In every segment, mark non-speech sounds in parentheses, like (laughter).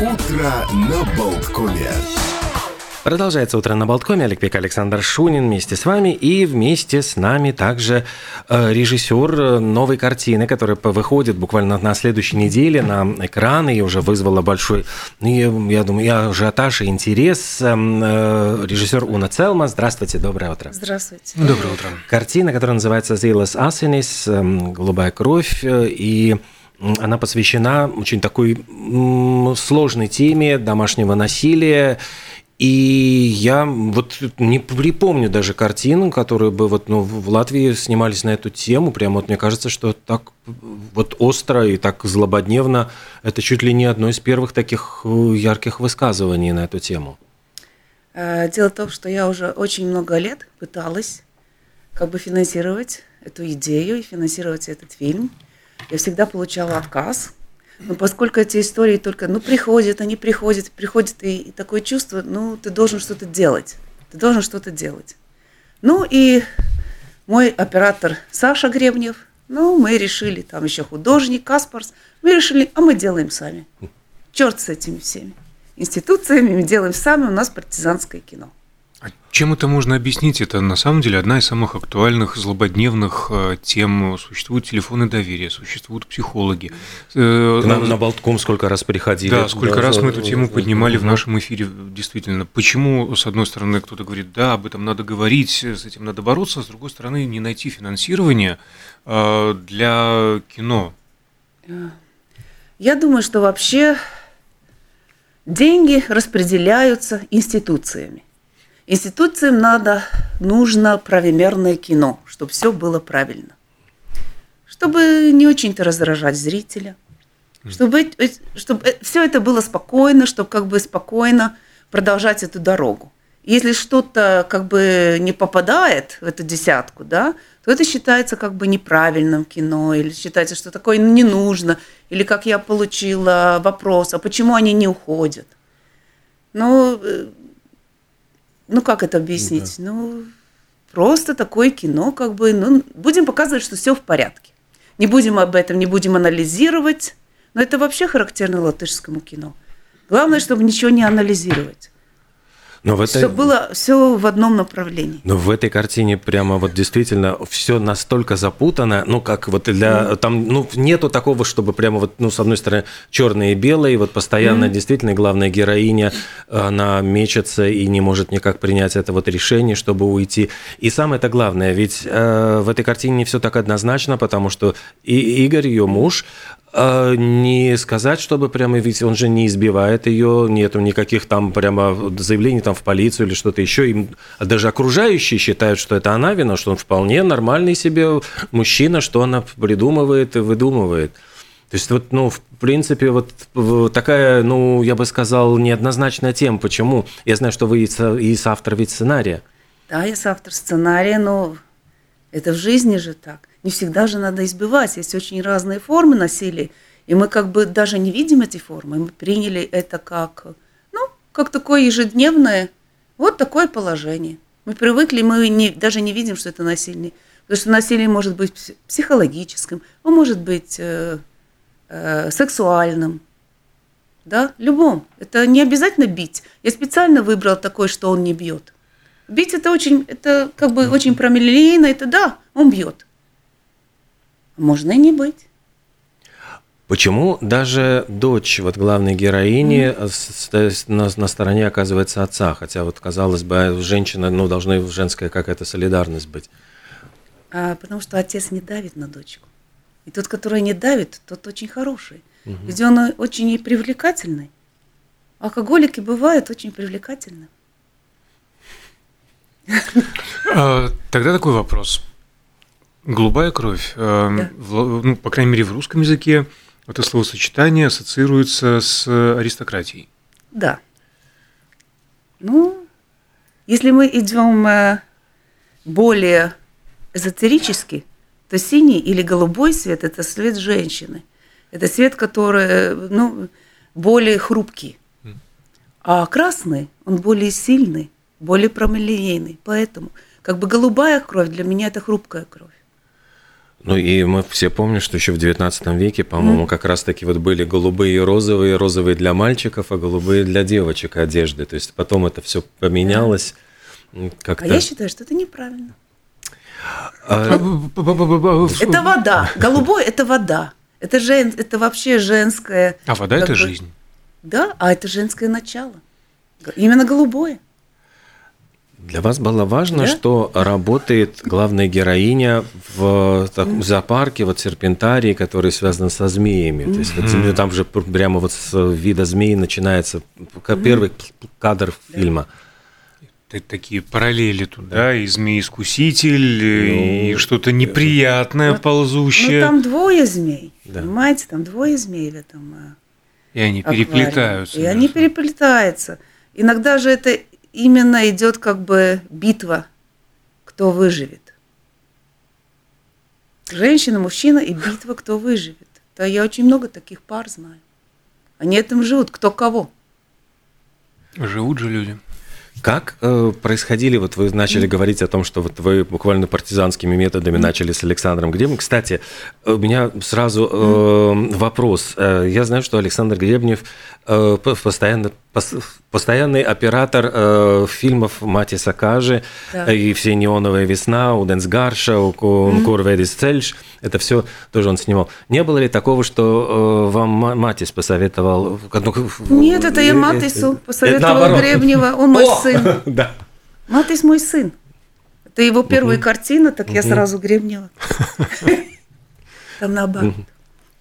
Утро на Болткоме. Продолжается утро на Болткоме. Олег Пек, Александр Шунин вместе с вами. И вместе с нами также э, режиссер новой картины, которая выходит буквально на следующей неделе на экраны и уже вызвала большой, ну, я, я думаю, я ажиотаж и интерес. Эм, э, режиссер Уна Целма. Здравствуйте, доброе утро. Здравствуйте. Доброе утро. Картина, которая называется «Зилас Асенис», эм, «Голубая кровь». э, И она посвящена очень такой сложной теме домашнего насилия. И я вот не припомню даже картин, которые бы вот, ну, в Латвии снимались на эту тему. Прямо вот мне кажется, что так вот остро и так злободневно это чуть ли не одно из первых таких э, ярких высказываний на эту тему. Э, Дело в том, что я уже очень много лет пыталась как бы финансировать эту идею и финансировать этот фильм. Я всегда получала отказ. Но поскольку эти истории только, ну, приходят, они приходят, приходят, и, и такое чувство, ну, ты должен что-то делать. Ты должен что-то делать. Ну, и мой оператор Саша Гребнев, ну, мы решили, там еще художник Каспарс, мы решили, а мы делаем сами. Черт с этими всеми институциями, мы делаем сами, у нас партизанское кино. А чем это можно объяснить? Это на самом деле одна из самых актуальных, злободневных э, тем. Существуют телефоны доверия, существуют психологи. Э, К нам на Болтком сколько раз приходили. Да, сколько раз мы эту тему поднимали в нашем эфире, действительно. Почему, с одной стороны, кто-то говорит, да, об этом надо говорить, с этим надо бороться, а с другой стороны, не найти финансирование э, для кино? Я думаю, что вообще деньги распределяются институциями. Институциям надо, нужно правомерное кино, чтобы все было правильно. Чтобы не очень-то раздражать зрителя. Чтобы, чтобы все это было спокойно, чтобы как бы спокойно продолжать эту дорогу. Если что-то как бы не попадает в эту десятку, да, то это считается как бы неправильным кино, или считается, что такое не нужно, или как я получила вопрос, а почему они не уходят? Ну, э, ну как это объяснить? Ну, просто такое кино, как бы, ну, будем показывать, что все в порядке. Не будем об этом, не будем анализировать, но это вообще характерно латышскому кино. Главное, чтобы ничего не анализировать. Но в этой... Чтобы было все в одном направлении. Но в этой картине прямо вот действительно все настолько запутано, ну как вот для там ну нету такого, чтобы прямо вот ну с одной стороны черное и белое, и вот постоянно действительно главная героиня она мечется и не может никак принять это вот решение, чтобы уйти. И самое это главное, ведь э, в этой картине не все так однозначно, потому что и Игорь ее муж э, не сказать, чтобы прямо, ведь он же не избивает ее, нету никаких там прямо заявлений там в полицию или что-то еще. Им даже окружающие считают, что это она вина, что он вполне нормальный себе мужчина, что она придумывает и выдумывает. То есть вот, ну, в принципе, вот такая, ну, я бы сказал, неоднозначная тема. Почему? Я знаю, что вы и со- и соавтор ведь сценария. Да, я автор сценария, но это в жизни же так. Не всегда же надо избивать. Есть очень разные формы насилия. И мы как бы даже не видим эти формы. Мы приняли это как, ну, как такое ежедневное, вот такое положение. Мы привыкли, мы не, даже не видим, что это насилие. Потому что насилие может быть пс- психологическим, он может быть э, э, сексуальным, да, любом. Это не обязательно бить. Я специально выбрал такой, что он не бьет. Бить это очень, это как бы очень промелейно, это да, он бьет. Можно и не быть. Почему даже дочь вот главной героини с- на, на стороне оказывается отца, хотя вот казалось бы женщина, ну должна женская какая-то солидарность быть. А, потому что отец не давит на дочку. И тот, который не давит, тот очень хороший. Ведь он очень и привлекательный. Алкоголики бывают очень привлекательны. А, Тогда такой вопрос. Голубая кровь, э, Да. в- ну, по крайней мере, в русском языке это словосочетание ассоциируется с аристократией. Да. Ну, если мы идем э, более эзотерически, то синий или голубой свет – это свет женщины. Это свет, который, э, ну, более хрупкий. А красный, он более сильный, более промелинейный. Поэтому как бы голубая кровь для меня – это хрупкая кровь. Ну и мы все помним, что еще в 19 веке, по-моему, mm. как раз-таки вот были голубые и розовые, розовые для мальчиков, а голубые для девочек одежды. То есть потом это все поменялось. Как-то... А я считаю, что это неправильно. А... Это вода. (laughs) Голубой – это вода. Это, жен... это вообще женское. А вода – это бы... жизнь. Да, а это женское начало. Именно голубое. Для вас было важно, да? что работает главная героиня в таком зоопарке, вот серпентарии, который связан со змеями. Mm-hmm. То есть вот, там же прямо вот с вида змеи начинается первый mm-hmm. кадр фильма. Такие параллели туда, да. и змей-искуситель, ну, и что-то неприятное, ну, ползущее. Ну, там двое змей, да. понимаете, там двое змей в этом э, И они аквариуме. переплетаются. И они переплетаются. Иногда же это именно идет как бы битва, кто выживет. Женщина, мужчина и битва, кто выживет. Да я очень много таких пар знаю. Они этим живут, кто кого. Живут же люди. Как э, происходили, вот вы начали говорить о том, что вот вы буквально партизанскими методами начали с Александром Гребнев. Кстати, у меня сразу э, вопрос. Э, я знаю, что Александр Гребнев э, постоянно постоянный оператор э, фильмов Мати Сакажи да. и все «Неоновая весна», «Уденс Гарша», «Курведис Цельш». Это все тоже он снимал. Не было ли такого, что э, вам Матис посоветовал? Ну, Нет, это я Матису посоветовал Гребнева. Он мой О! Сын. (laughs) Да. Матис мой сын. Это его первая картина, так я сразу Гребнева. (laughs) Там наоборот.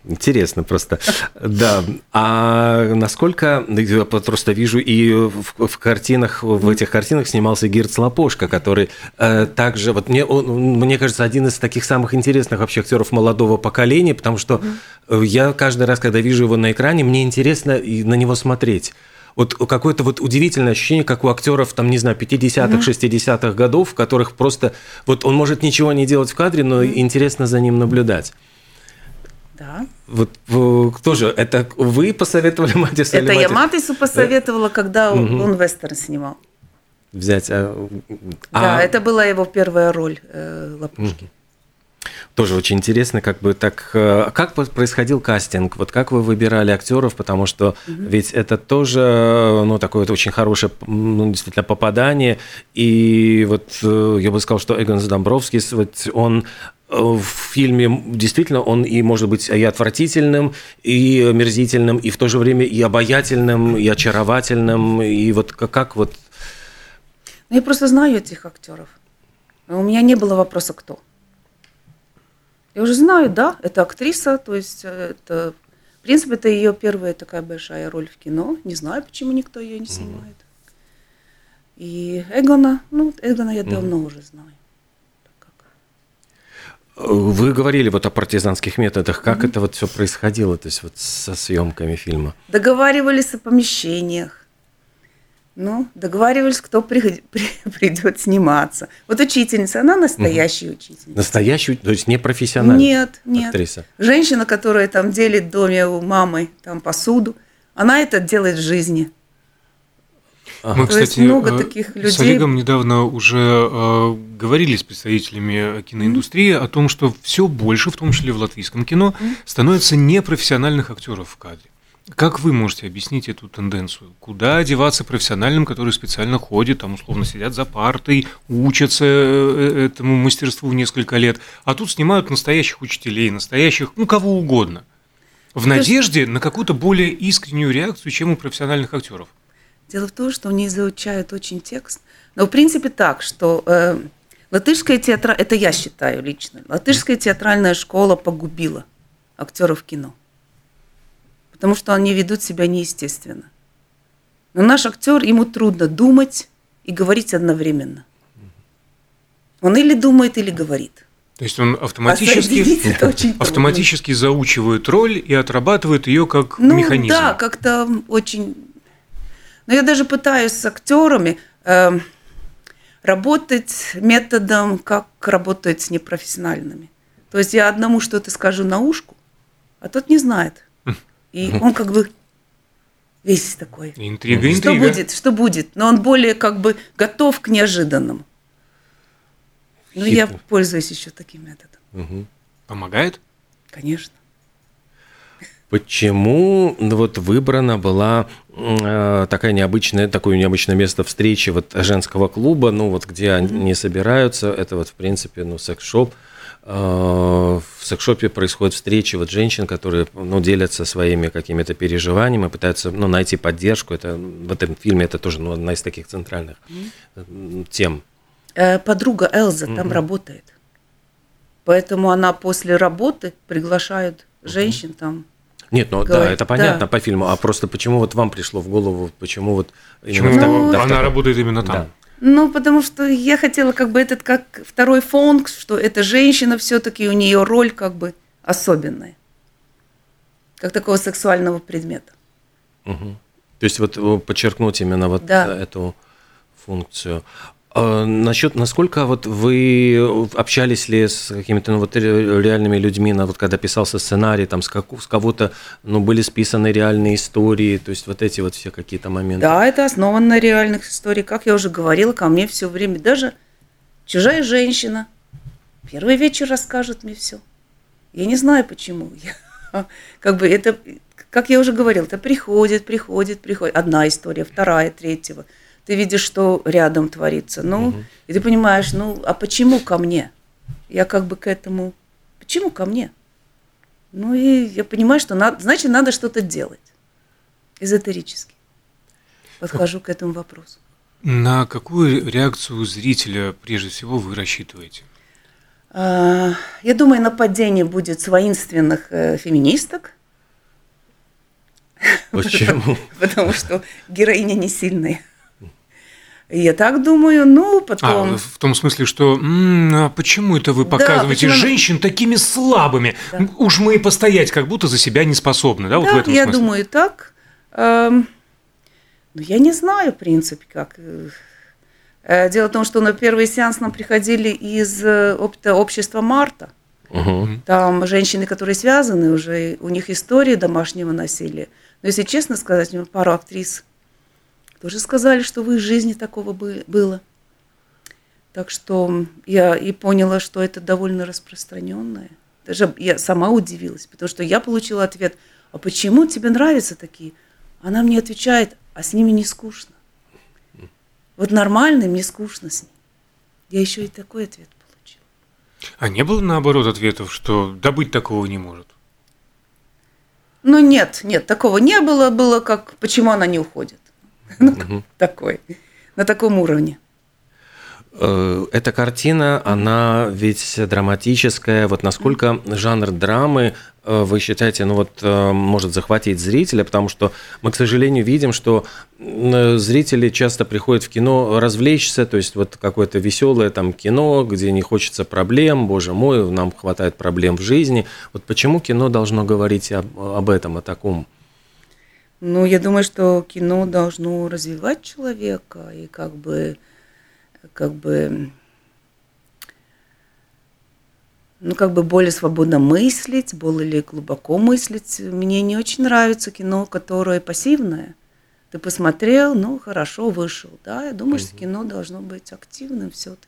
Интересно просто. Да. А насколько, я просто вижу, и в, в картинах, в этих картинах снимался Гирц Лапошка, который э, также, вот мне, он, мне кажется, один из таких самых интересных вообще актеров молодого поколения, потому что я каждый раз, когда вижу его на экране, мне интересно на него смотреть вот какое-то вот удивительное ощущение, как у актеров, там, не знаю, 50-х, 60-х годов, в которых просто, вот он может ничего не делать в кадре, но интересно за ним наблюдать. Да. Вот кто же? Это вы посоветовали (laughs) Матису? Это я Матису посоветовала, когда угу. он вестерн снимал. Взять. А... Да, а... это была его первая роль э, Лопушки. Угу. Тоже очень интересно, как бы так, э, как происходил кастинг, вот как вы выбирали актеров, потому что угу. ведь это тоже, ну, такое вот очень хорошее, ну, действительно, попадание, и вот э, я бы сказал, что Эгон Домбровский, вот он в фильме действительно он и может быть и отвратительным, и мерзительным, и в то же время и обаятельным, и очаровательным, и вот как, как вот... Ну, я просто знаю этих актеров. У меня не было вопроса, кто. Я уже знаю, да, это актриса, то есть э, это, в принципе, это ее первая такая большая роль в кино. Не знаю, почему никто ее не снимает. И Эгона, ну, Эгона я давно уже знаю. Вы говорили вот о партизанских методах. Как mm-hmm. это вот все происходило, то есть вот со съемками фильма? Договаривались о помещениях. Ну, договаривались, кто (laughs) при, при, придет сниматься. Вот учительница, она настоящая угу. учительница. Настоящая, то есть не профессиональная Нет, нет. Актриса. Женщина, которая там делит в доме у мамы там посуду, она это делает в жизни. Мы, То кстати, много э, таких людей. с Олегом недавно уже э, говорили с представителями киноиндустрии mm-hmm. о том, что все больше, в том числе в латвийском кино, mm-hmm. становится непрофессиональных актеров в кадре. Как вы можете объяснить эту тенденцию? Куда одеваться профессиональным, которые специально ходят, там условно сидят за партой, учатся э, этому мастерству несколько лет, а тут снимают настоящих учителей, настоящих, ну, кого угодно, в надежде на какую-то более искреннюю реакцию, чем у профессиональных актеров? Дело в том, что они изучают очень текст. Но в принципе так, что э, латышская театра, это я считаю лично, латышская театральная школа погубила актеров кино потому что они ведут себя неестественно. Но наш актер, ему трудно думать и говорить одновременно. Он или думает, или говорит. То есть он автоматически, автоматически заучивает роль и отрабатывает ее как ну, механизм. Да, как-то очень. Но я даже пытаюсь с актерами э, работать методом, как работать с непрофессиональными. То есть я одному что-то скажу на ушку, а тот не знает. И он как бы весь такой. Интрига, что интрига. будет, что будет. Но он более как бы готов к неожиданному. Ну, я пользуюсь еще таким методом. Угу. Помогает? Конечно. Почему вот выбрана была э, такая необычная, такое необычное место встречи вот женского клуба, ну вот где они собираются, это вот в принципе, ну секс-шоп. В секс-шопе происходят встречи вот женщин, которые ну, делятся своими какими-то переживаниями, пытаются ну, найти поддержку. Это в этом фильме это тоже ну, одна из таких центральных mm-hmm. тем. Э, подруга Элза mm-hmm. там работает, поэтому она после работы приглашает женщин mm-hmm. там нет, ну говорит, да, это понятно да. по фильму. А просто почему вот вам пришло в голову, почему вот почему ну, да, она работает именно там? Да. Ну, потому что я хотела как бы этот как второй фон, что эта женщина все-таки у нее роль как бы особенная, как такого сексуального предмета. Угу. То есть вот э, подчеркнуть именно вот да. эту функцию. А, насчет, насколько вот вы общались ли с какими-то ну, вот реальными людьми, на, вот когда писался сценарий, там с, как, с кого-то, ну, были списаны реальные истории, то есть вот эти вот все какие-то моменты? Да, это основано на реальных историях. Как я уже говорила, ко мне все время, даже чужая женщина, первый вечер расскажет мне все. Я не знаю почему. (laughs) Я, как бы это, как я уже говорила, это приходит, приходит, приходит. Одна история, вторая, третья ты видишь, что рядом творится. Ну, угу. и ты понимаешь, ну, а почему ко мне? Я как бы к этому, почему ко мне? Ну, и я понимаю, что надо, значит, надо что-то делать. Эзотерически. Подхожу к этому вопросу. На какую реакцию зрителя прежде всего вы рассчитываете? А, я думаю, нападение будет с воинственных э, феминисток. Почему? (laughs) Потому что героиня не сильная. Я так думаю, ну, потом... А, в том смысле, что м-м, а почему это вы показываете да, женщин такими слабыми? Да. Уж мы и постоять как будто за себя не способны, да, да вот в этом я смысле? думаю так. Эм, ну, я не знаю, в принципе, как... Э, дело в том, что на первый сеанс нам приходили из э, опыта общества Марта. Угу. Там женщины, которые связаны уже, у них истории домашнего насилия. Но если честно сказать, пару актрис тоже сказали, что в их жизни такого было. Так что я и поняла, что это довольно распространенное. Даже я сама удивилась, потому что я получила ответ, а почему тебе нравятся такие? Она мне отвечает, а с ними не скучно. Вот нормально, мне скучно с ними. Я еще и такой ответ получила. А не было наоборот ответов, что добыть такого не может? Ну нет, нет, такого не было. Было как, почему она не уходит. (laughs) Ну, угу. такой, на таком уровне. Э, эта картина, она ведь драматическая. Вот насколько жанр драмы э, вы считаете, ну вот э, может захватить зрителя, потому что мы, к сожалению, видим, что зрители часто приходят в кино развлечься, то есть вот какое-то веселое там кино, где не хочется проблем, боже мой, нам хватает проблем в жизни. Вот почему кино должно говорить об, об этом, о таком? Ну, я думаю, что кино должно развивать человека и как бы, как бы, ну, как бы более свободно мыслить, более глубоко мыслить. Мне не очень нравится кино, которое пассивное. Ты посмотрел, ну, хорошо, вышел. Да, я думаю, угу. что кино должно быть активным все-таки.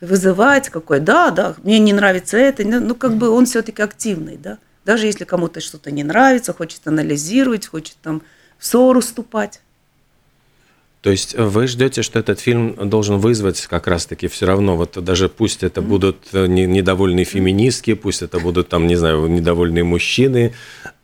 Вызывать какой, да, да, мне не нравится это, ну, как бы он все-таки активный, да. Даже если кому-то что-то не нравится, хочет анализировать, хочет там в ссору ступать. То есть вы ждете, что этот фильм должен вызвать как раз-таки все равно, вот даже пусть это будут э, недовольные феминистки, пусть это будут там, не знаю, недовольные мужчины,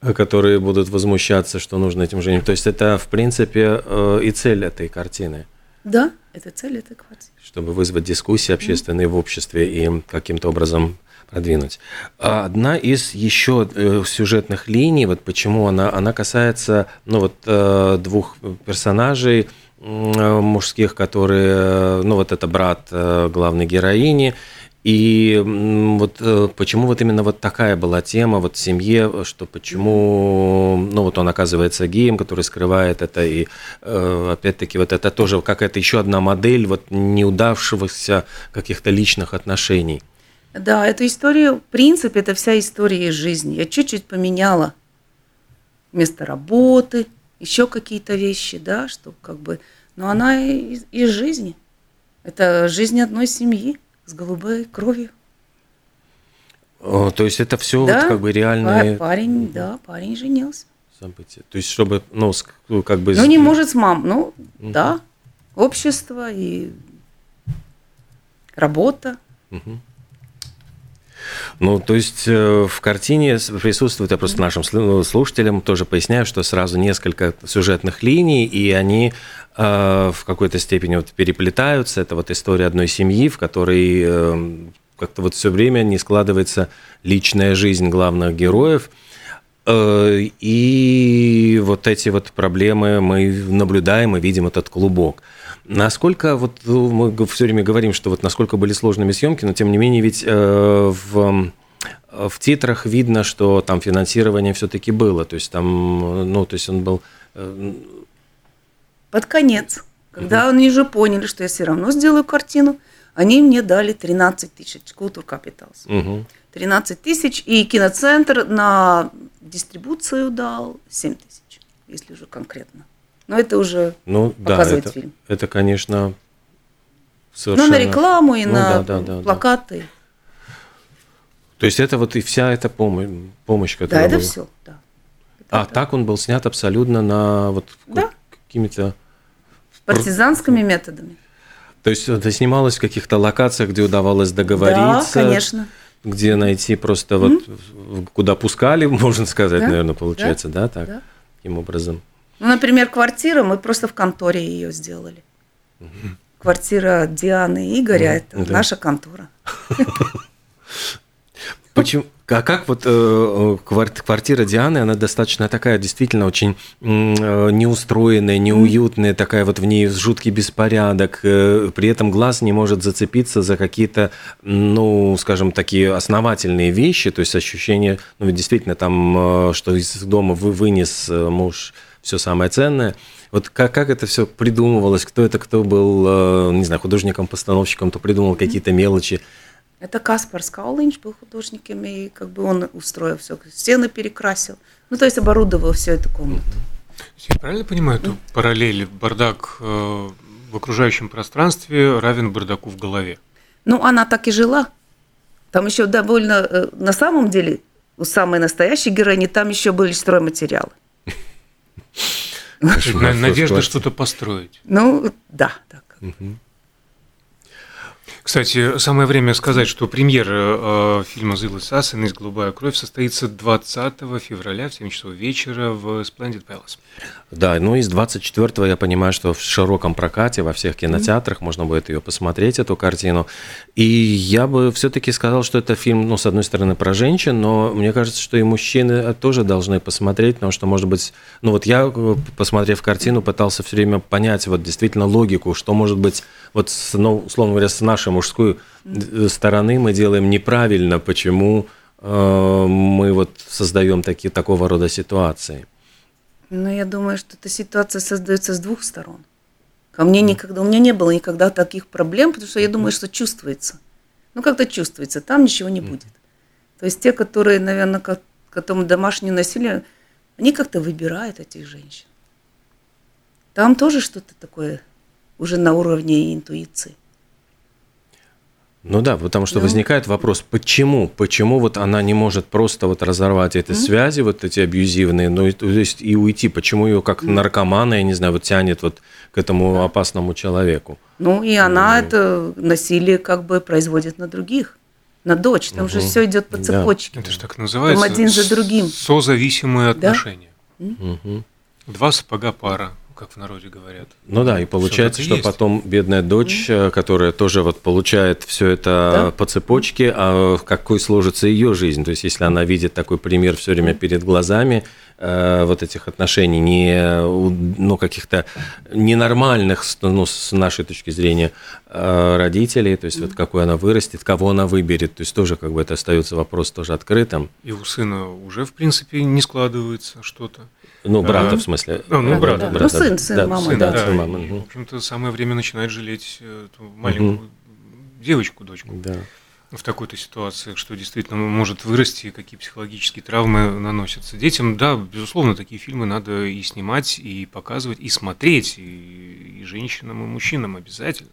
э, которые будут возмущаться, что нужно этим женщинам. То есть это, в принципе, э, и цель этой картины. Да, это цель этой картины. Чтобы вызвать дискуссии общественные mm-hmm. в обществе и каким-то образом продвинуть. Одна из еще э, сюжетных линий, вот почему она, она касается ну, вот, э, двух персонажей мужских, которые, ну вот это брат э, главной героини, и вот почему вот именно вот такая была тема вот в семье, что почему, ну вот он оказывается геем, который скрывает это, и опять-таки вот это тоже какая-то еще одна модель вот неудавшегося каких-то личных отношений. Да, эту историю, в принципе, это вся история из жизни. Я чуть-чуть поменяла место работы, еще какие-то вещи, да, что как бы, но она из, из жизни. Это жизнь одной семьи с голубой кровью. О, то есть это все да, вот как бы реальные... парень, да, парень женился. События. То есть чтобы, ну, как бы... Ну, не может с мам, ну, угу. да, общество и работа. Угу. Ну, то есть э, в картине присутствует, я просто нашим слушателям тоже поясняю, что сразу несколько сюжетных линий, и они э, в какой-то степени вот переплетаются. Это вот история одной семьи, в которой э, как-то вот все время не складывается личная жизнь главных героев. И вот эти вот проблемы мы наблюдаем и видим этот клубок. Насколько вот ну, мы все время говорим, что вот насколько были сложными съемки, но тем не менее ведь э, в в титрах видно, что там финансирование все-таки было, то есть там, ну, то есть он был э, под конец, когда угу. они же поняли, что я все равно сделаю картину, они мне дали 13 тысяч Culture Capitals. Угу. 13 тысяч, и киноцентр на дистрибуцию дал 7 тысяч, если уже конкретно. Но это уже ну, показывает да, это, фильм. Это, конечно, совершенно... Ну, на рекламу и ну, на да, да, да, плакаты. Да. То есть это вот и вся эта помощь, помощь которая Да, это все, да. Это а так он был снят абсолютно на вот да. какими-то... Партизанскими методами. То есть это снималось в каких-то локациях, где удавалось договориться? Да, конечно. Где найти просто mm-hmm. вот, куда пускали, (laughs) можно сказать, да? наверное, получается, да, да так? Да. Таким образом. Ну, например, квартира, мы просто в конторе ее сделали. Квартира Дианы и Игоря, это наша контора. Почему? А как вот э, квартира Дианы, она достаточно такая, действительно очень э, неустроенная, неуютная, такая вот в ней жуткий беспорядок. Э, при этом глаз не может зацепиться за какие-то, ну, скажем, такие основательные вещи, то есть ощущение, ну, действительно там, э, что из дома вы вынес э, муж все самое ценное. Вот как, как это все придумывалось? Кто это, кто был, э, не знаю, художником, постановщиком, кто придумал какие-то мелочи? Это Каспар Скаулинч был художником, и как бы он устроил все, стены перекрасил. Ну, то есть оборудовал всю эту комнату. Я правильно понимаю эту параллель? Бардак э, в окружающем пространстве равен бардаку в голове? Ну, она так и жила. Там еще довольно, э, на самом деле, у самой настоящей героини там еще были стройматериалы. Надежда что-то построить. Ну, да, так. Кстати, самое время сказать, что премьера э, фильма «Зил Assassin» из «Голубая кровь» состоится 20 февраля в 7 часов вечера в Splendid Palace. Да, ну из 24 я понимаю, что в широком прокате во всех кинотеатрах mm-hmm. можно будет ее посмотреть, эту картину. И я бы все-таки сказал, что это фильм, ну, с одной стороны, про женщин, но мне кажется, что и мужчины тоже должны посмотреть, потому что, может быть, ну вот я, э, посмотрев картину, пытался все время понять вот действительно логику, что может быть, вот, ну, условно говоря, с нашей мужской mm-hmm. стороны мы делаем неправильно, почему э, мы вот создаем такие, такого рода ситуации. Ну, я думаю, что эта ситуация создается с двух сторон. Ко мне никогда, у меня не было никогда таких проблем, потому что я думаю, что чувствуется. Ну, как-то чувствуется, там ничего не будет. То есть те, которые, наверное, к этому домашнему насилию, они как-то выбирают этих женщин. Там тоже что-то такое уже на уровне интуиции. Ну да, потому что ну. возникает вопрос, почему, почему вот она не может просто вот разорвать эти mm. связи, вот эти абьюзивные, ну то есть и уйти, почему ее как mm. наркомана, я не знаю, вот тянет вот к этому да. опасному человеку. Ну и она ну. это насилие как бы производит на других, на дочь, там угу. же все идет по цепочке. Да. Это же так называется. Там один за другим. Созависимые отношения. Да? Угу. Два сапога пара как в народе говорят. Ну да, и получается, что есть. потом бедная дочь, mm которая тоже вот получает все это да? по цепочке, а какой сложится ее жизнь? То есть, если она видит такой пример все время перед глазами, э, вот этих отношений, не, ну, каких-то ненормальных, ну, с нашей точки зрения, э, родителей, то есть, mm вот какой она вырастет, кого она выберет, то есть, тоже как бы это остается вопрос тоже открытым. И у сына уже, в принципе, не складывается что-то. Ну, брата, а, в смысле. А, ну, брата. Да, брата. Ну, сын, сын, да, мама. Сын, да, да. Сын, мама. В общем-то, самое время начинать жалеть э, эту маленькую угу. девочку, дочку. Да. В такой-то ситуации, что действительно может вырасти, какие психологические травмы наносятся. Детям, да, безусловно, такие фильмы надо и снимать, и показывать, и смотреть, и, и женщинам, и мужчинам обязательно.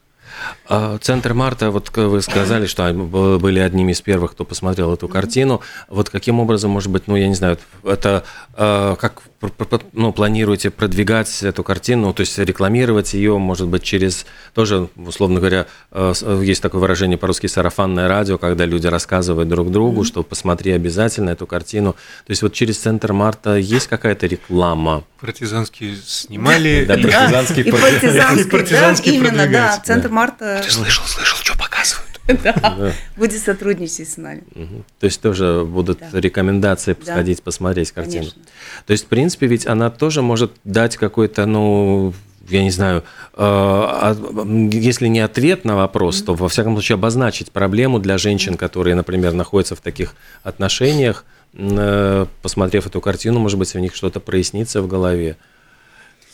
А, Центр Марта, вот вы сказали, что были одними из первых, кто посмотрел эту картину. Вот каким образом, может быть, ну, я не знаю, это а, как ну, планируете продвигать эту картину, то есть рекламировать ее, может быть, через тоже, условно говоря, а, есть такое выражение по-русски сарафанное радио, когда люди рассказывают друг другу, что посмотри обязательно эту картину. То есть вот через Центр Марта есть какая-то реклама? Партизанские снимали. Да, партизанские. И партизанские, именно, да. Центр Марта. Ты слышал, слышал, что показывают? (laughs) Да, будет сотрудничать с нами. То есть тоже будут рекомендации сходить посмотреть картину. То есть, в принципе, ведь она тоже может дать какой-то, ну, я не знаю, э, если не ответ на вопрос, то во всяком случае обозначить проблему для женщин, которые, например, находятся в таких отношениях, э, посмотрев эту картину, может быть, у них что-то прояснится в голове.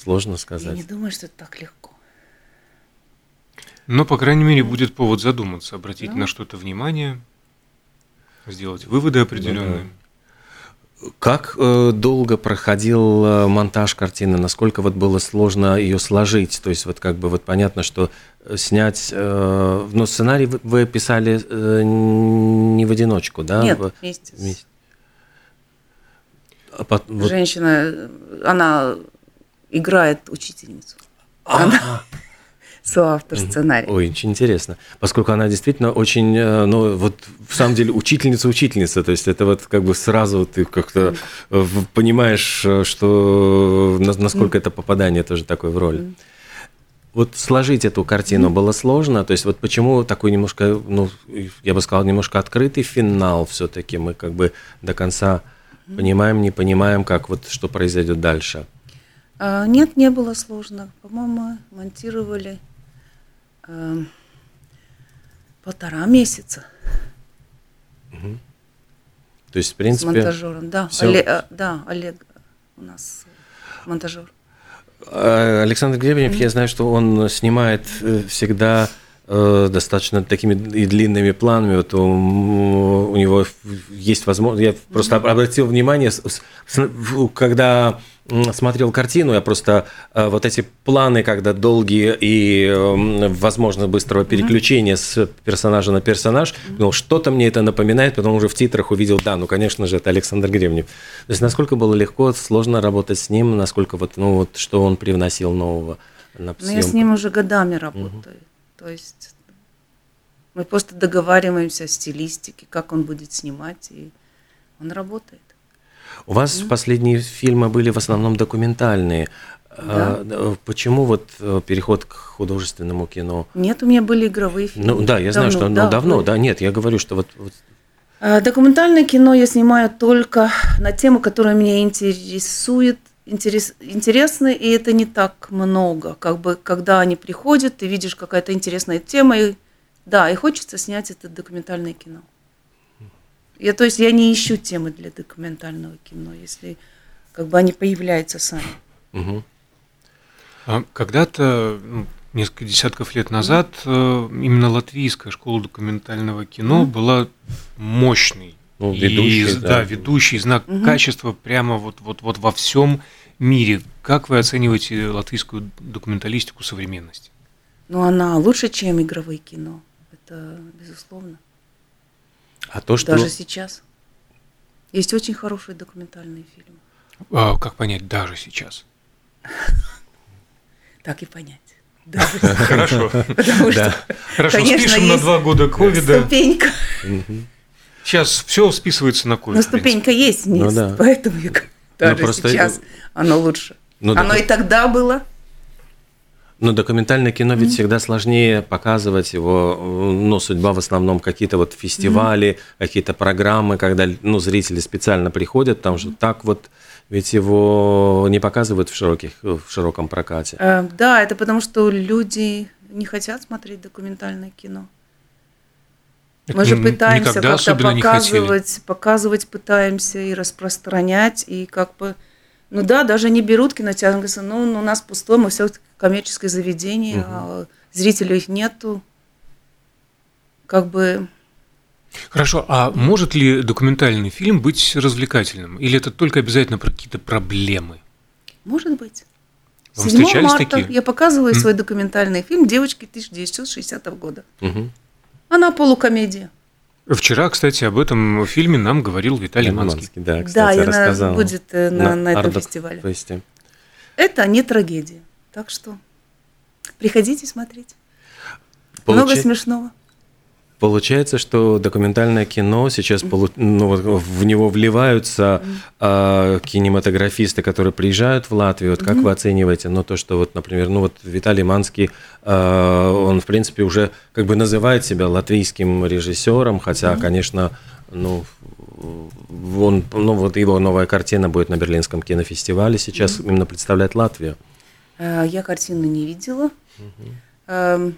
Сложно сказать. Я не думаю, что это так легко. Но, по крайней мере, будет повод задуматься, обратить да. на что-то внимание, сделать выводы определенные. Да. Как э, долго проходил э, монтаж картины? Насколько вот было сложно ее сложить? То есть вот как бы вот понятно, что э, снять, э, но сценарий вы, вы писали э, не в одиночку, да? Нет, вместе. вместе. А под, вот... Женщина, она играет учительницу. А, она соавтор сценария. Ой, очень интересно. Поскольку она действительно очень, э, ну, вот в самом деле учительница-учительница, то есть это вот как бы сразу ты как-то понимаешь, э, что насколько это попадание тоже такое в роль. Вот сложить эту картину было сложно, то есть вот почему такой немножко, ну, я бы сказал, немножко открытый финал все-таки, мы как бы до конца понимаем, не понимаем, как вот что произойдет дальше. А, нет, не было сложно. По-моему, монтировали э, полтора месяца. Угу. То есть, в принципе... С монтажером, да. Все... Олег, э, да, Олег у нас монтажер. А, Александр Гребенев, mm-hmm. я знаю, что он снимает э, всегда э, достаточно такими и длинными планами. Вот у, у него есть возможность. Я просто обратил внимание, когда смотрел картину, я просто э, вот эти планы, когда долгие и возможно быстрого переключения mm-hmm. с персонажа на персонаж, ну что-то мне это напоминает, потом уже в титрах увидел, да, ну конечно же это Александр Гребнев. То есть насколько было легко, сложно работать с ним, насколько вот, ну вот что он привносил нового на съемку. Ну я с ним уже годами работаю, mm-hmm. То есть мы просто договариваемся о стилистике, как он будет снимать, и он работает. У вас mm-hmm. последние фильмы были в основном документальные. Да. А, почему вот э, переход к художественному кино? Нет, у меня были игровые фильмы. Ну да, я давно, знаю, что да, ну, давно, были. да, нет, я говорю, что вот, вот... А, документальное кино я снимаю только на тему, которая меня интересует, интерес, интересны, и это не так много. Как бы, когда они приходят, ты видишь какая-то интересная тема, и да, и хочется снять это документальное кино. Я, то есть я не ищу темы для документального кино, если как бы они появляются сами. Угу. А когда-то, ну, несколько десятков лет назад, mm. именно латвийская школа документального кино mm. была мощной. Ну, ведущий, и, да. да, ведущий знак mm качества прямо вот, вот, вот во всем мире. Как вы оцениваете латвийскую документалистику современности? Ну, она лучше, чем игровое кино. Это безусловно. А то, что... Даже сейчас. Есть очень хорошие документальные фильмы. А, как понять, даже сейчас? (laughs) Так и понять. (laughs) Хорошо. Потому что, Хорошо, спишем на два года ковида. Ступенька. Сейчас все списывается на ковид. Но ступенька есть, ну, да. поэтому я даже ну, сейчас оно лучше. Ну, оно и тогда было. Но документальное кино ведь mm-hmm. всегда сложнее показывать его, ну, судьба в основном какие-то вот фестивали, mm-hmm. какие-то программы, когда, ну, зрители специально приходят, там же так вот, ведь его не показывают в, широких, в широком прокате. Э, да, это потому что люди не хотят смотреть документальное кино. Мы же пытаемся как-то показывать, показывать пытаемся и распространять, и как бы ну да, даже не берут кинотеатр, говорят, ну, ну у нас пустой, мы все коммерческое заведение, угу. а зрителей нету. Как бы... Хорошо, а может ли документальный фильм быть развлекательным? Или это только обязательно про какие-то проблемы? Может быть. Вам 7 марта такие? я показываю mm. свой документальный фильм «Девочки 1960 года». Mm-hmm. Она полукомедия. Вчера, кстати, об этом фильме нам говорил Виталий Манский. Да, кстати, да, рассказал. будет э, на, на, на этом фестивале. Фесте. Это не трагедия. Так что приходите смотреть. Получи... Много смешного. Получается, что документальное кино сейчас ну, в него вливаются э, кинематографисты, которые приезжают в Латвию. Вот как mm-hmm. вы оцениваете? Ну, то, что вот, например, ну вот Виталий Манский, э, он в принципе уже как бы называет себя латвийским режиссером, хотя, mm-hmm. конечно, ну он, ну вот его новая картина будет на Берлинском кинофестивале сейчас mm-hmm. именно представляет Латвию. Э, я картину не видела. Mm-hmm.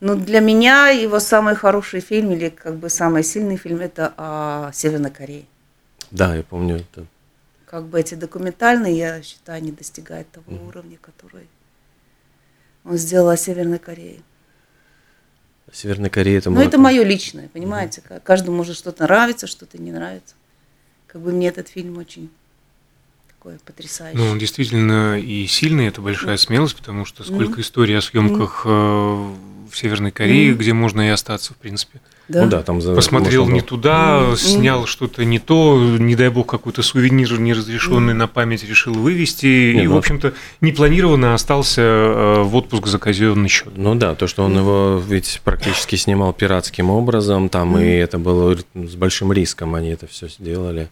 Ну, для меня его самый хороший фильм или как бы самый сильный фильм это о Северной Корее. Да, я помню это. Как бы эти документальные, я считаю, не достигают того mm. уровня, который он сделал о Северной Корее. Северная Корея это Ну, это мое личное, понимаете? Mm. Каждому может что-то нравится, что-то не нравится. Как бы мне этот фильм очень такой потрясающий. Ну, он действительно и сильный, это большая смелость, потому что сколько mm. историй о съемках в Северной Корее, mm где можно и остаться, в принципе. Да. Ну да, там за посмотрел не туда, mm снял что-то не то, не дай бог какой-то сувенир неразрешенный mm на память решил вывести не, и, ну, в общем-то, непланированно остался э, в отпуск за казенный счет. Ну да, то, что он его ведь практически снимал пиратским образом, там mm и это было с большим риском, они это все сделали.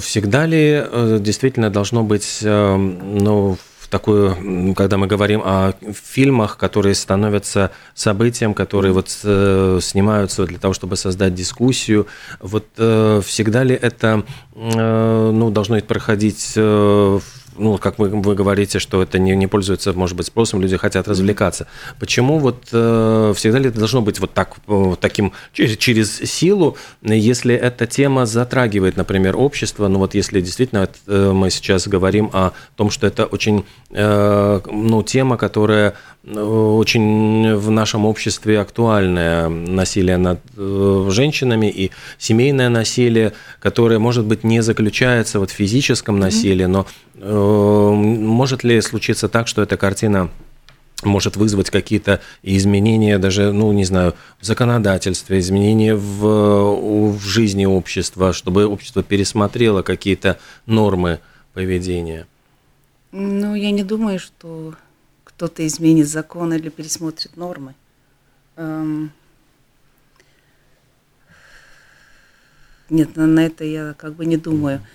Всегда ли э, действительно должно быть, э, ну, такую, когда мы говорим о фильмах, которые становятся событием, которые вот э, снимаются для того, чтобы создать дискуссию, вот э, всегда ли это э, ну, должно проходить в ну, как вы, вы говорите, что это не, не пользуется, может быть, спросом, люди хотят развлекаться. Почему вот э, всегда ли это должно быть вот так, вот таким, через, через силу, если эта тема затрагивает, например, общество, ну вот если действительно э, мы сейчас говорим о том, что это очень, э, ну, тема, которая очень в нашем обществе актуальное насилие над э, женщинами и семейное насилие, которое, может быть, не заключается вот в физическом насилии, но э, может ли случиться так, что эта картина может вызвать какие-то изменения даже, ну, не знаю, в законодательстве, изменения в, в жизни общества, чтобы общество пересмотрело какие-то нормы поведения? Ну, я не думаю, что кто-то изменит закон или пересмотрит нормы. Эм, нет, на, на это я как бы не думаю.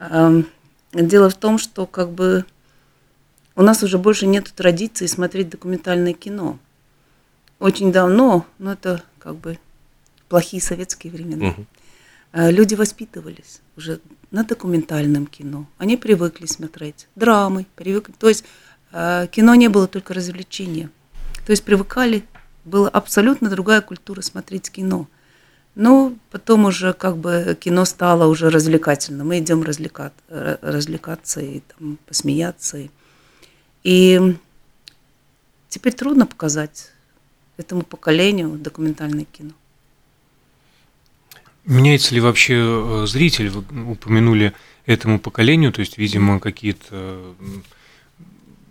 Эм, дело в том, что как бы у нас уже больше нет традиции смотреть документальное кино. Очень давно, но это как бы плохие советские времена. Угу. Люди воспитывались уже на документальном кино. Они привыкли смотреть драмы, привыкли. То есть кино не было только развлечением. То есть привыкали, была абсолютно другая культура смотреть кино. Но потом уже как бы кино стало уже развлекательным. Мы идем развлекать, развлекаться и там, посмеяться. И, и теперь трудно показать этому поколению документальное кино. Меняется ли вообще э, зритель? Вы упомянули этому поколению, то есть, видимо, какие-то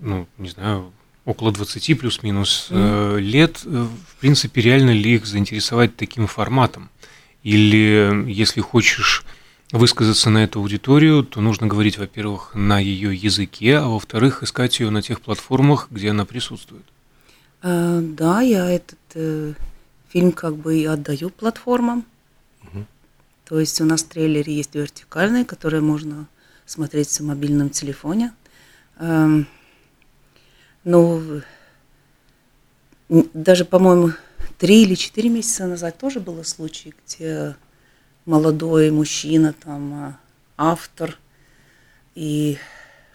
ну, не знаю, около 20 плюс-минус mm. лет, э, в принципе, реально ли их заинтересовать таким форматом? Или если хочешь высказаться на эту аудиторию, то нужно говорить, во-первых, на ее языке, а во-вторых, искать ее на тех платформах, где она присутствует. Э, да, я этот э, фильм как бы и отдаю платформам. Угу. То есть у нас в трейлере есть вертикальные, которые можно смотреть в мобильном телефоне. Эм, ну, даже, по-моему, три или четыре месяца назад тоже было случай, где молодой мужчина, там, а, автор и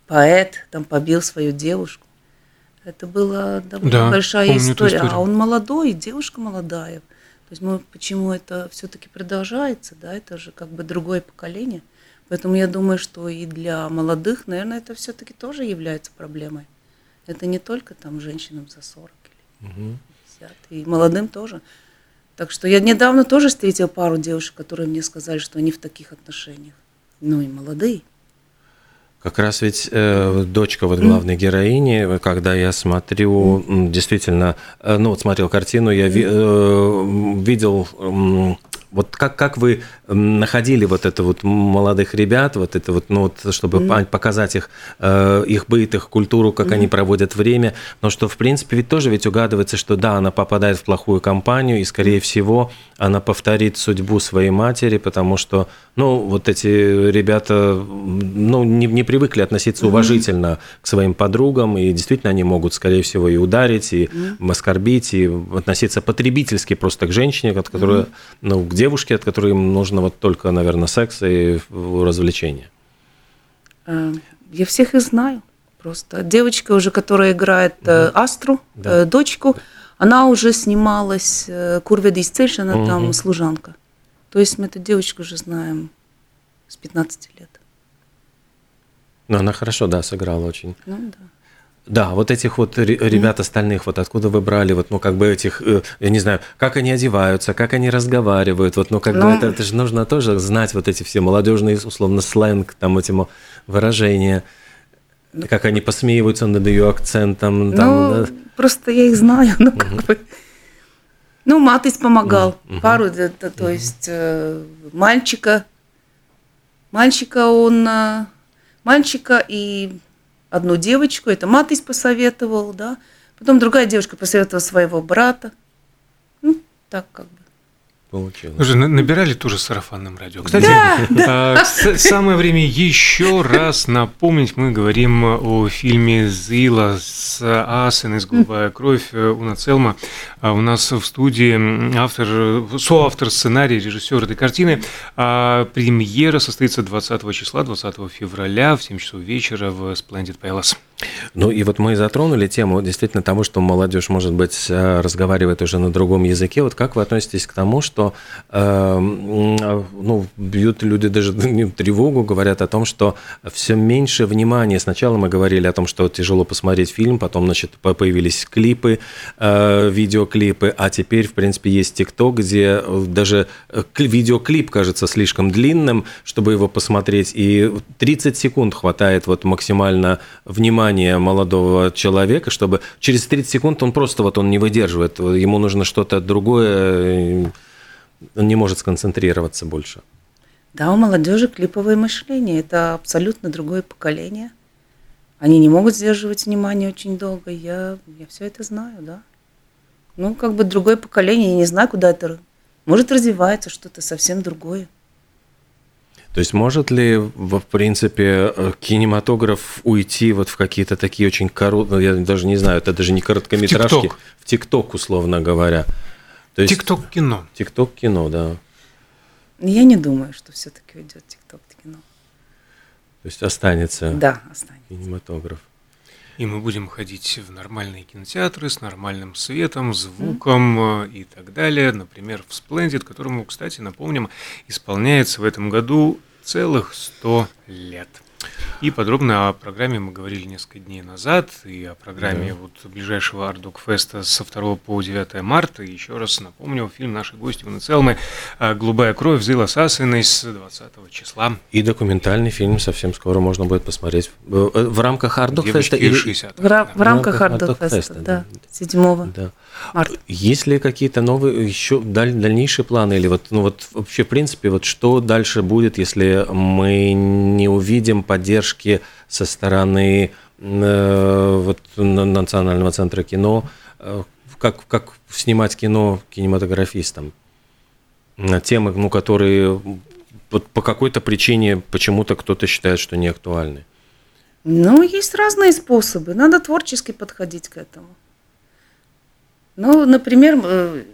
поэт там побил свою девушку. Это была довольно да, большая история. А он молодой, девушка молодая. То есть мы, почему это все-таки продолжается, да, это же как бы другое поколение. Поэтому я думаю, что и для молодых, наверное, это все-таки тоже является проблемой. Это не только там женщинам за 40 или угу. 50, и молодым тоже. Так что я недавно тоже встретила пару девушек, которые мне сказали, что они в таких отношениях. Ну и молодые. Как раз ведь э, дочка вот главной героини, когда я смотрю, действительно, э, ну вот смотрел картину, я ви, э, видел э, вот как, как вы находили вот это вот молодых ребят, вот это вот, ну вот, чтобы mm-hmm. показать их, э, их быт, их культуру, как mm-hmm. они проводят время, но что, в принципе, ведь тоже ведь угадывается, что да, она попадает в плохую компанию, и, скорее всего, она повторит судьбу своей матери, потому что, ну, вот эти ребята, ну, не, не привыкли относиться mm-hmm. уважительно к своим подругам, и действительно они могут, скорее всего, и ударить, и mm-hmm. оскорбить, и относиться потребительски просто к женщине, которая, mm-hmm. ну, где девушки, от которых им нужно вот только, наверное, секс и развлечения? Э, я всех их знаю. Просто девочка уже, которая играет угу. Астру, да. дочку, она уже снималась Курве Дисцельш, она угу. там служанка. То есть мы эту девочку уже знаем с 15 лет. Ну, она хорошо, да, сыграла очень. Ну, да. Да, вот этих вот ребят остальных, вот откуда вы брали, вот, ну, как бы этих, э, я не знаю, как они одеваются, как они разговаривают, вот, ну, как ну, бы это, это же нужно тоже знать вот эти все молодежные, условно, сленг, там, эти выражения, ну, как они посмеиваются над ее акцентом. Там, ну, да. просто я их знаю, ну, как угу. бы, ну, Матис помогал, угу. пару, это, то есть, э, мальчика, мальчика он, э, мальчика и одну девочку, это Матыс посоветовал, да, потом другая девушка посоветовала своего брата, ну, так как бы. Получилось. Уже набирали тоже сарафанным радио. Кстати, да, а, самое время еще раз напомнить, мы говорим о фильме «Зила» с Асен из «Голубая кровь» Уна Целма. А у нас в студии автор, соавтор сценария, режиссер этой картины. А премьера состоится 20 числа, 20 февраля в 7 часов вечера в Splendid Palace. Ну и вот мы затронули тему действительно того, что молодежь, может быть, э, разговаривает уже на другом языке. Вот как вы относитесь к тому, что э, ну, бьют люди даже (laughs) тревогу, говорят о том, что все меньше внимания. Сначала мы говорили о том, что тяжело посмотреть фильм, потом, значит, появились клипы, э, видеоклипы, а теперь, в принципе, есть ТикТок, где даже э, видеоклип кажется слишком длинным, чтобы его посмотреть, и 30 секунд хватает вот максимально внимания молодого человека, чтобы через 30 секунд он просто вот он не выдерживает, ему нужно что-то другое, он не может сконцентрироваться больше. Да, у молодежи клиповое мышление, это абсолютно другое поколение. Они не могут сдерживать внимание очень долго. Я, я все это знаю, да. Ну, как бы другое поколение, я не знаю, куда это. Может, развивается что-то совсем другое. То есть может ли, в принципе, э, кинематограф уйти вот в какие-то такие очень короткие, я даже не знаю, это даже не короткометражки, в ТикТок, условно говоря. ТикТок кино. ТикТок кино, да. Я не думаю, что все-таки уйдет ТикТок кино. То есть останется. Да, останется. Кинематограф. И мы будем ходить в нормальные кинотеатры с нормальным светом, звуком mm. и так далее. Например, в Splendid, которому, кстати, напомним, исполняется в этом году целых 100 лет. И подробно о программе мы говорили несколько дней назад, и о программе да. вот ближайшего Ардок Феста со 2 по 9 марта. И еще раз напомню, фильм нашей гости Ваны Целмы «Голубая кровь» Зила Сасиной с 20 числа. И документальный фильм совсем скоро можно будет посмотреть в, в рамках Ардок Феста. Или... 60, в, да. в рамках Ардок Феста, да, 7 да. марта. Есть ли какие-то новые, еще даль, дальнейшие планы? Или вот, ну вот вообще, в принципе, вот что дальше будет, если мы не увидим поддержки со стороны э, вот, Национального центра кино, э, как, как снимать кино кинематографистам, темы, ну, которые вот по какой-то причине почему-то кто-то считает, что не актуальны. Ну, есть разные способы. Надо творчески подходить к этому. Ну, например, э,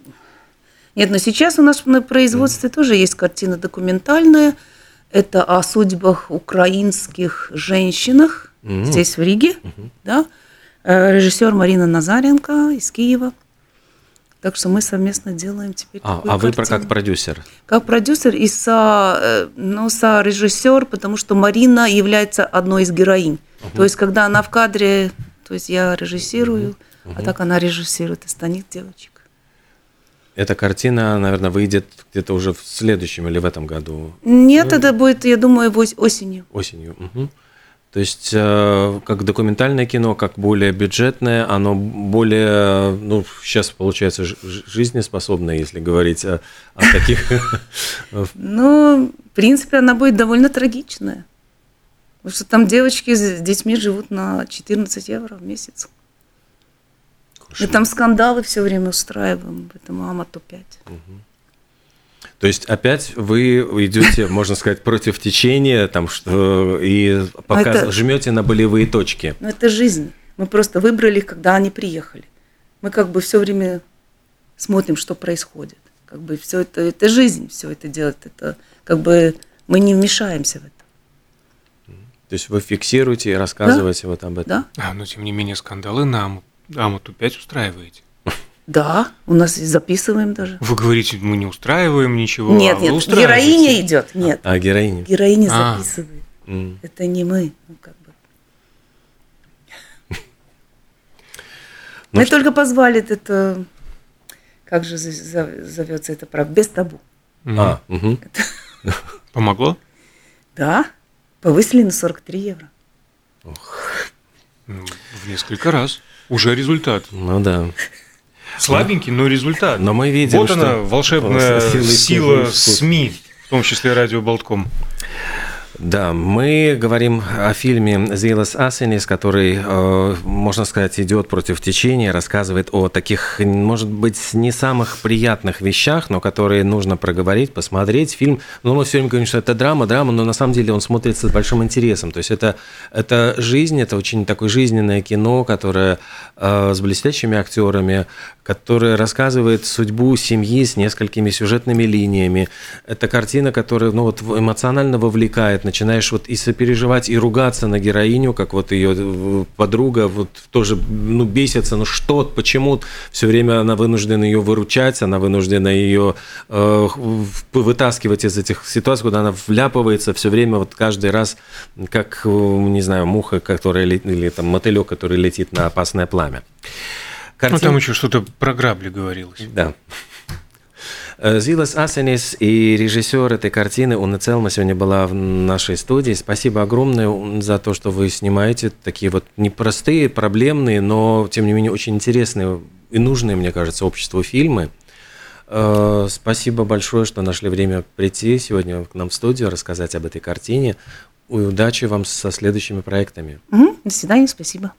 нет, но сейчас у нас на производстве тоже есть картина документальная – это о судьбах украинских женщинах mm-hmm. здесь, в Риге. Mm-hmm. Да? Э, Режиссер Марина Назаренко из Киева. Так что мы совместно делаем теперь а, такую А вы картину. как продюсер? Как продюсер и со, э, ну, со режиссер, потому что Марина является одной из героинь. Угу. То есть, когда она в кадре, то есть я режиссирую, угу. а так она режиссирует остальных девочек. Эта картина, наверное, выйдет где-то уже в следующем или в этом году. Нет, ну, это будет, я думаю, осенью. Осенью. Угу. То есть, э, как документальное кино, как более бюджетное, оно более, ну, сейчас получается жизнеспособное, если говорить о, о таких. (laughs) Ну, в принципе, она будет довольно трагичная. Потому что там девочки с детьми живут на 14 евро в месяц. Мы там скандалы все время устраиваем, поэтому мама то 5. Угу. То есть опять вы идете, (laughs) можно сказать, против течения, там что и пока это, жмете на болевые точки. Ну это жизнь. Мы просто выбрали, когда они приехали. Мы как бы все время смотрим, что происходит. Как бы все это, это жизнь, все это делает. Это как бы мы не вмешаемся в это. То есть вы фиксируете и рассказываете да? вот об этом. Да. А, но тем не менее скандалы нам, а вот опять устраиваете. Да, у нас записываем даже. Вы говорите, мы не устраиваем ничего. Нет, а нет, героиня идет. Нет. А, героиня. Героиня а. записывает. Mm. Это не мы. Ну, как бы. Ну, мы что? только позвали это, как же зовется это прав, без табу. А, угу. Помогло? Да, повысили на 43 евро. Ох. Ну, в несколько раз. Уже результат. Ну да. Слабенький, но результат. Но мы видим, вот она, волшебная сила, сила СМИ, в том числе радио Болтком. Да, мы говорим о фильме «Зилас Асенис», который, э, можно сказать, идет против течения, рассказывает о таких, может быть, не самых приятных вещах, но которые нужно проговорить, посмотреть. Фильм, ну, мы все время говорим, что это драма, драма, но на самом деле он смотрится с большим интересом. То есть это, это жизнь, это очень такое жизненное кино, которое э, с блестящими актерами, которое рассказывает судьбу семьи с несколькими сюжетными линиями. Это картина, которая ну, вот, эмоционально вовлекает, начинаешь вот и сопереживать, и ругаться на героиню, как вот ее э, подруга вот тоже ну, бесится, ну что, почему все время она вынуждена ее выручать, она вынуждена ее э, вытаскивать из этих ситуаций, куда она вляпывается все время, вот каждый раз, как, э, не знаю, муха, которая или там мотылек, который летит на опасное пламя. Картин... Ну, там еще что-то про грабли говорилось. Да. Э, Зилас Асенис и режиссер этой картины Уна Целма сегодня была в нашей студии. Спасибо огромное за то, что вы снимаете такие вот непростые, проблемные, но тем не менее очень интересные и нужные, мне кажется, обществу фильмы. Э, спасибо большое, что нашли время прийти сегодня к нам в студию, рассказать об этой картине. Удачи вам со следующими проектами. Угу, до свидания. Спасибо.